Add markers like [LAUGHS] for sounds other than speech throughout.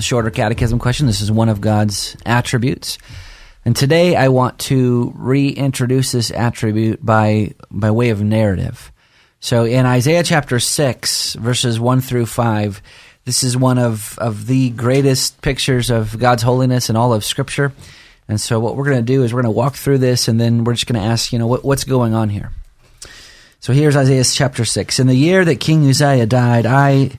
the shorter catechism question. This is one of God's attributes. And today, I want to reintroduce this attribute by, by way of narrative. So, in Isaiah chapter 6, verses 1 through 5, this is one of, of the greatest pictures of God's holiness in all of Scripture. And so, what we're going to do is we're going to walk through this, and then we're just going to ask, you know, what, what's going on here? So here's Isaiah chapter 6. In the year that King Uzziah died, I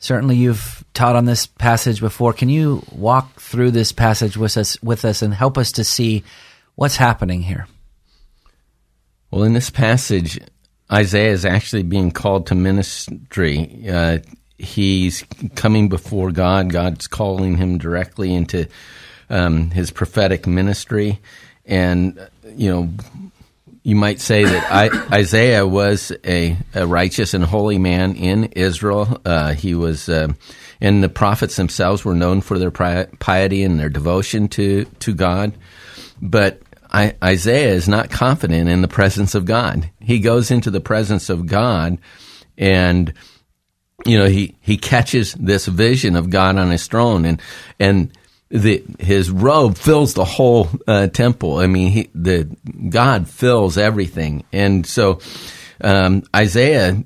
Certainly, you've taught on this passage before. Can you walk through this passage with us, with us, and help us to see what's happening here? Well, in this passage, Isaiah is actually being called to ministry. Uh, he's coming before God. God's calling him directly into um, his prophetic ministry, and you know you might say that I, Isaiah was a, a, righteous and holy man in Israel. Uh, he was, uh, and the prophets themselves were known for their piety and their devotion to to God. But I, Isaiah is not confident in the presence of God. He goes into the presence of God, and you know he he catches this vision of God on his throne, and and the his robe fills the whole uh, temple. I mean, he, the God fills everything, and so um, Isaiah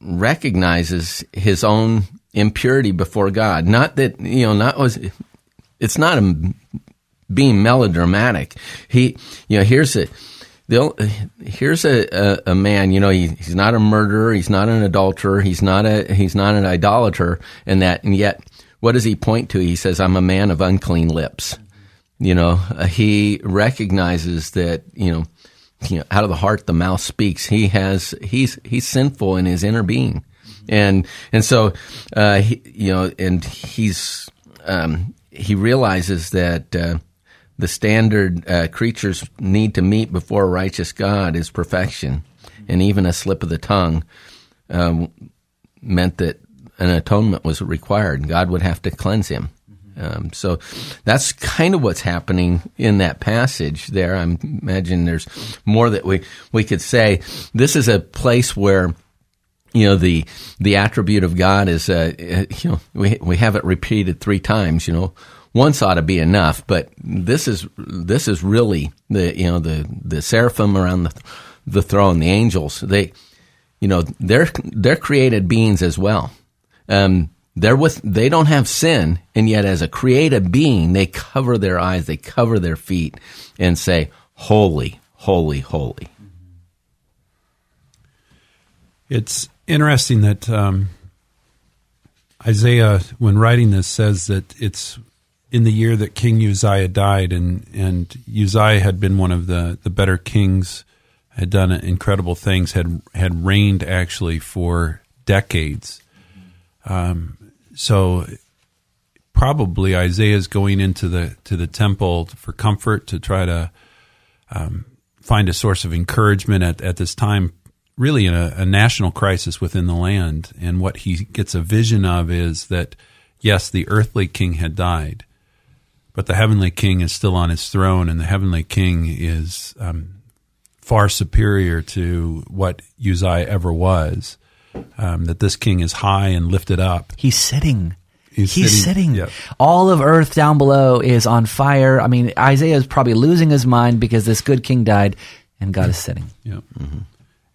recognizes his own impurity before God. Not that you know, not was it's not being melodramatic. He, you know, here's a. Here's a, a, a man, you know, he, he's not a murderer, he's not an adulterer, he's not a he's not an idolater, and that, and yet what does he point to? He says, I'm a man of unclean lips. You know, uh, he recognizes that, you know, you know, out of the heart the mouth speaks. He has he's he's sinful in his inner being, and and so uh, he, you know, and he's um, he realizes that uh, the standard uh, creatures need to meet before a righteous God is perfection, and even a slip of the tongue um, meant that an atonement was required. And God would have to cleanse him. Um, so that's kind of what's happening in that passage there. I imagine there's more that we, we could say. This is a place where you know the the attribute of God is uh, you know we we have it repeated three times. You know, once ought to be enough, but this is this is really the you know the the seraphim around the the throne, the angels. They you know they're they're created beings as well. Um, they're with, they don't have sin, and yet as a creative being, they cover their eyes, they cover their feet, and say, Holy, holy, holy. It's interesting that um, Isaiah, when writing this, says that it's in the year that King Uzziah died, and, and Uzziah had been one of the, the better kings, had done incredible things, had had reigned actually for decades. Um, so probably Isaiah is going into the to the temple for comfort to try to um, find a source of encouragement at, at this time, really in a, a national crisis within the land. And what he gets a vision of is that yes, the earthly king had died, but the heavenly king is still on his throne, and the heavenly king is um, far superior to what Uzziah ever was. Um, that this king is high and lifted up. He's sitting. He's He's, sitting- sitting. yep. All of earth down below is on fire. I mean, Isaiah is probably losing his mind because this good king died and God is sitting. Yep.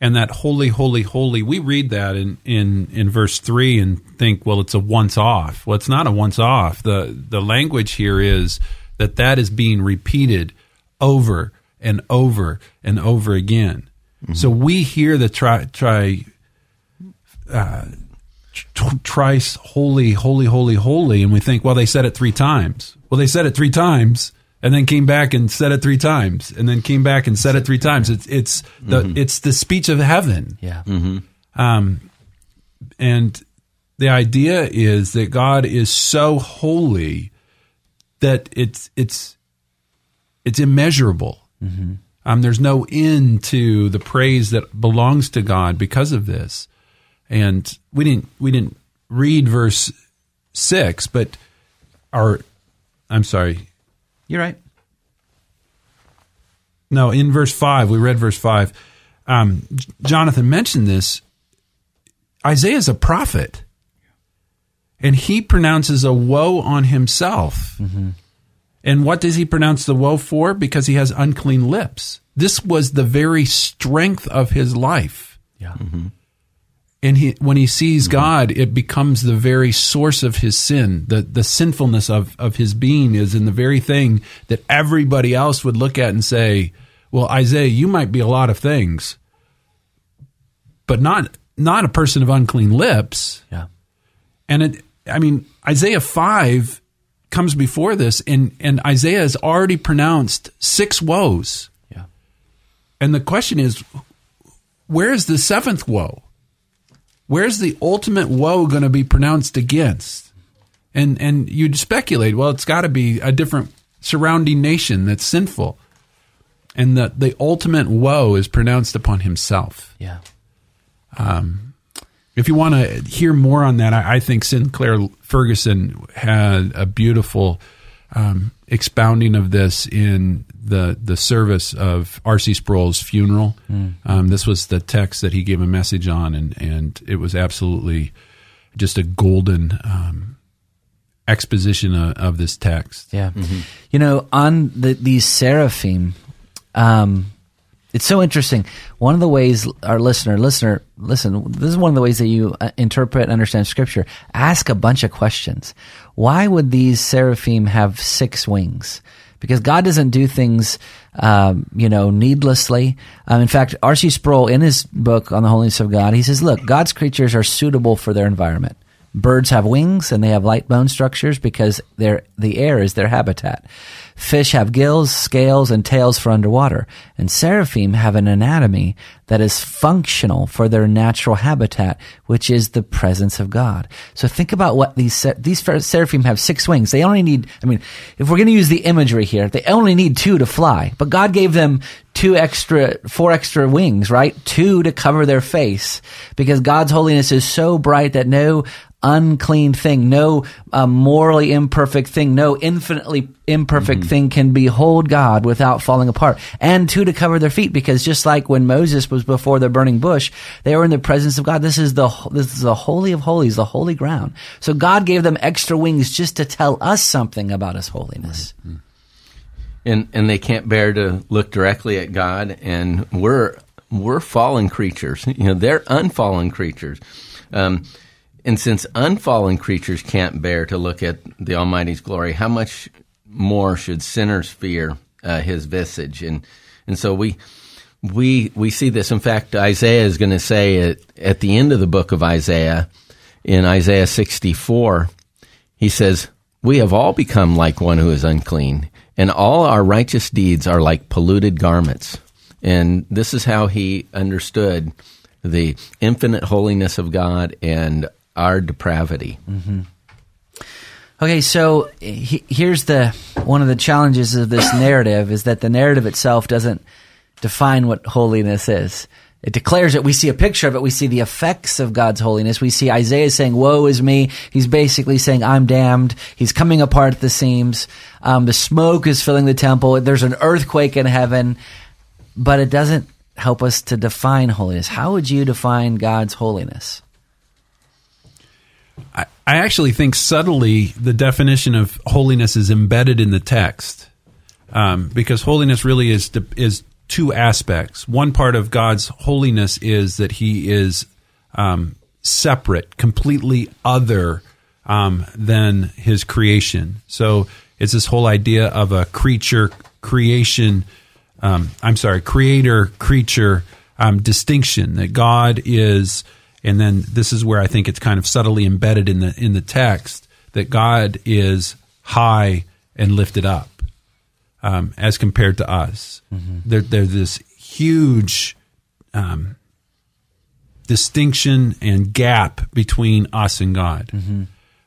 And that holy, holy, holy, we read that in, in, in verse three and think, well, it's a once off. Well, it's not a once off. The, the language here is that that is being repeated over and over and over again. So we hear the try, try, uh, tr- trice, holy, holy, holy, holy, and we think, well, they said it three times. Well, they said it three times, and then came back and said it three times, and then came back and said it three times. It's it's the it's the speech of heaven, Yeah. um, and the idea is that God is so holy that it's it's it's immeasurable. Um, there's no end to the praise that belongs to God because of this. And we didn't we didn't read verse six, but our I'm sorry, You're right. no, in verse five, we read verse five. Um, Jonathan mentioned this. Isaiah is a prophet, and he pronounces a woe on himself. And what does he pronounce the woe for? Because he has unclean lips. This was the very strength of his life. Yeah. And he, when he sees mm-hmm. God, it becomes the very source of his sin. The, the sinfulness of, of his being is in the very thing that everybody else would look at and say, well, Isaiah, you might be a lot of things, but not, not a person of unclean lips. Yeah. And it, I mean, Isaiah 5 comes before this, and, and Isaiah has already pronounced six woes. Yeah. And the question is, where is the seventh woe? Where's the ultimate woe going to be pronounced against? And and you'd speculate, well, it's got to be a different surrounding nation that's sinful, and that the ultimate woe is pronounced upon himself. Yeah. Um, If you want to hear more on that, I, I think Sinclair Ferguson had a beautiful um, expounding of this in the the service of R.C. Sproul's funeral. Um, this was the text that he gave a message on, and and it was absolutely just a golden um, exposition of, of this text. Yeah. You know, on the, these seraphim, um, it's so interesting. One of the ways our listener, listener, listen, this is one of the ways that you uh, interpret and understand scripture. Ask a bunch of questions. Why would these seraphim have six wings? Because God doesn't do things, um, you know, needlessly. Um, in fact, R.C. Sproul, in his book on the holiness of God, he says, look, God's creatures are suitable for their environment. Birds have wings and they have light bone structures because the air is their habitat. Fish have gills, scales, and tails for underwater. And seraphim have an anatomy that is functional for their natural habitat, which is the presence of God. So think about what these se- these seraphim have six wings. They only need. I mean, if we're going to use the imagery here, they only need two to fly. But God gave them two extra, four extra wings, right? Two to cover their face because God's holiness is so bright that no unclean thing, no uh, morally imperfect thing, no infinitely imperfect thing can behold God without falling apart. And two to cover their feet, because just like when Moses was before the burning bush, they were in the presence of God. This is the this is the holy of holies, the holy ground. So God gave them extra wings just to tell us something about His holiness. and and they can't bear to look directly at God. And we're we're fallen creatures. [LAUGHS] You know, they're unfallen creatures. Um, and since unfallen creatures can't bear to look at the Almighty's glory, how much more should sinners fear uh, His visage? And and so we we we see this. In fact, Isaiah is going to say at, at the end of the book of Isaiah, in Isaiah sixty four, he says, We have all become like one who is unclean, and all our righteous deeds are like polluted garments. And this is how he understood the infinite holiness of God and our depravity. Okay, so he, here's the one of the challenges of this narrative is that the narrative itself doesn't define what holiness is. It declares it. We see a picture of it. We see the effects of God's holiness. We see Isaiah saying, "Woe is me." He's basically saying, "I'm damned." He's coming apart at the seams. Um, the smoke is filling the temple. There's an earthquake in heaven, but it doesn't help us to define holiness. How would you define God's holiness? I, I actually think subtly the definition of holiness is embedded in the text, um, because holiness really is is two aspects. One part of God's holiness is that He is um, separate, completely other um, than His creation. So it's this whole idea of a creature creation. Um, I'm sorry, creator creature um, distinction that God is and then this is where I think it's kind of subtly embedded in the in the text that God is high and lifted up um, as compared to us. Mm-hmm. There, there's this huge um, distinction and gap between us and God. Mm-hmm.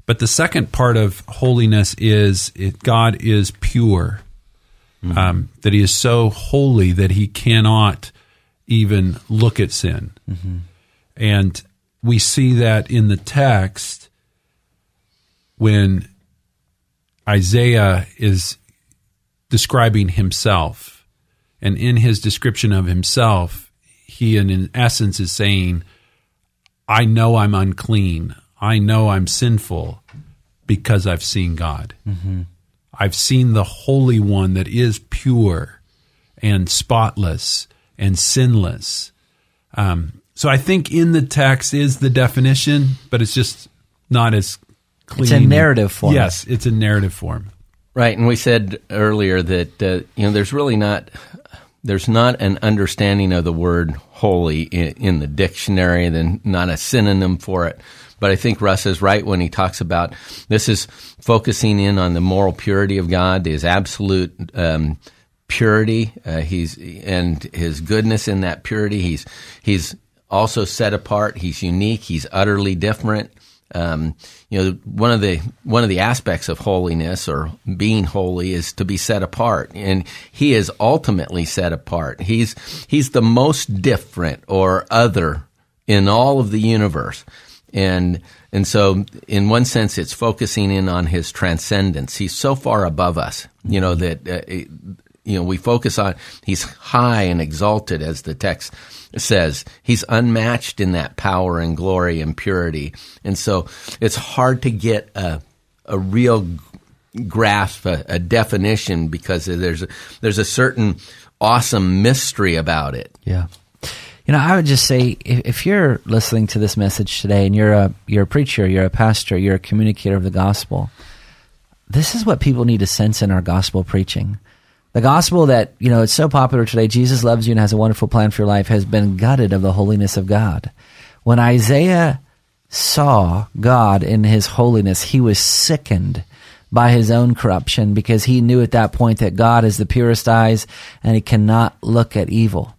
But the second part of holiness is it, God is pure. Mm-hmm. Um, that he is so holy that he cannot even look at sin. And we see that in the text when Isaiah is describing himself. And in his description of himself, he, in essence, is saying, I know I'm unclean. I know I'm sinful because I've seen God. Mm-hmm. I've seen the Holy One that is pure and spotless and sinless. Um, so I think in the text is the definition, but it's just not as clean. It's a narrative form. Yes, it's a narrative form. Right, and we said earlier that uh, you know there's really not there's not an understanding of the word holy in, in the dictionary, then not a synonym for it. But I think Russ is right when he talks about this is focusing in on the moral purity of God, his absolute um, purity. Uh, he's and his goodness in that purity. He's he's also set apart. He's unique. He's utterly different. Um, you know, one of the one of the aspects of holiness or being holy is to be set apart, and he is ultimately set apart. He's he's the most different or other in all of the universe, and and so in one sense, it's focusing in on his transcendence. He's so far above us, you know that uh, you know we focus on he's high and exalted as the text says he's unmatched in that power and glory and purity. And so it's hard to get a, a real grasp, a, a definition because there's a, there's a certain awesome mystery about it. Yeah. You know, I would just say if, if, you're listening to this message today and you're a you're a preacher, you're a pastor, you're a communicator of the gospel, this is what people need to sense in our gospel preaching. The gospel that, you know, it's so popular today, Jesus loves you and has a wonderful plan for your life, has been gutted of the holiness of God. When Isaiah saw God in his holiness, he was sickened by his own corruption because he knew at that point that God is the purest eyes and he cannot look at evil.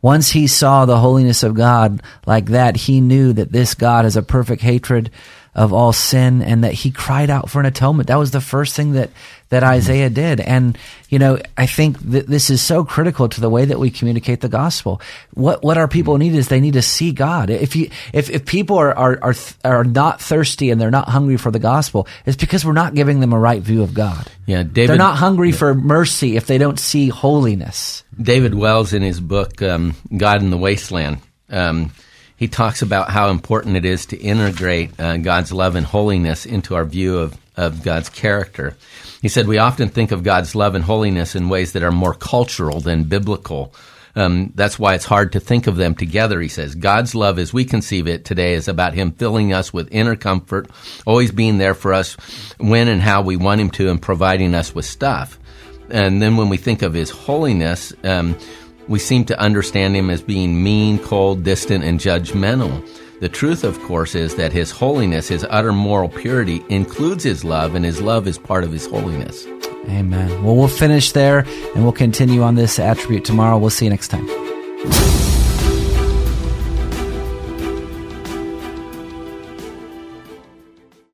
Once he saw the holiness of God like that, he knew that this God is a perfect hatred of all sin and that he cried out for an atonement. That was the first thing that, that Isaiah did. And, you know, I think that this is so critical to the way that we communicate the gospel. What, what our people need is they need to see God. If you, if, if people are, are, are, are not thirsty and they're not hungry for the gospel, it's because we're not giving them a right view of God. Yeah, David. They're not hungry for mercy if they don't see holiness. David Wells in his book, um, God in the Wasteland, um, he talks about how important it is to integrate uh, God's love and holiness into our view of, of God's character. He said, We often think of God's love and holiness in ways that are more cultural than biblical. Um, that's why it's hard to think of them together, he says. God's love, as we conceive it today, is about Him filling us with inner comfort, always being there for us when and how we want Him to, and providing us with stuff. And then when we think of His holiness, um, we seem to understand him as being mean, cold, distant, and judgmental. The truth, of course, is that his holiness, his utter moral purity, includes his love, and his love is part of his holiness. Amen. Well, we'll finish there and we'll continue on this attribute tomorrow. We'll see you next time.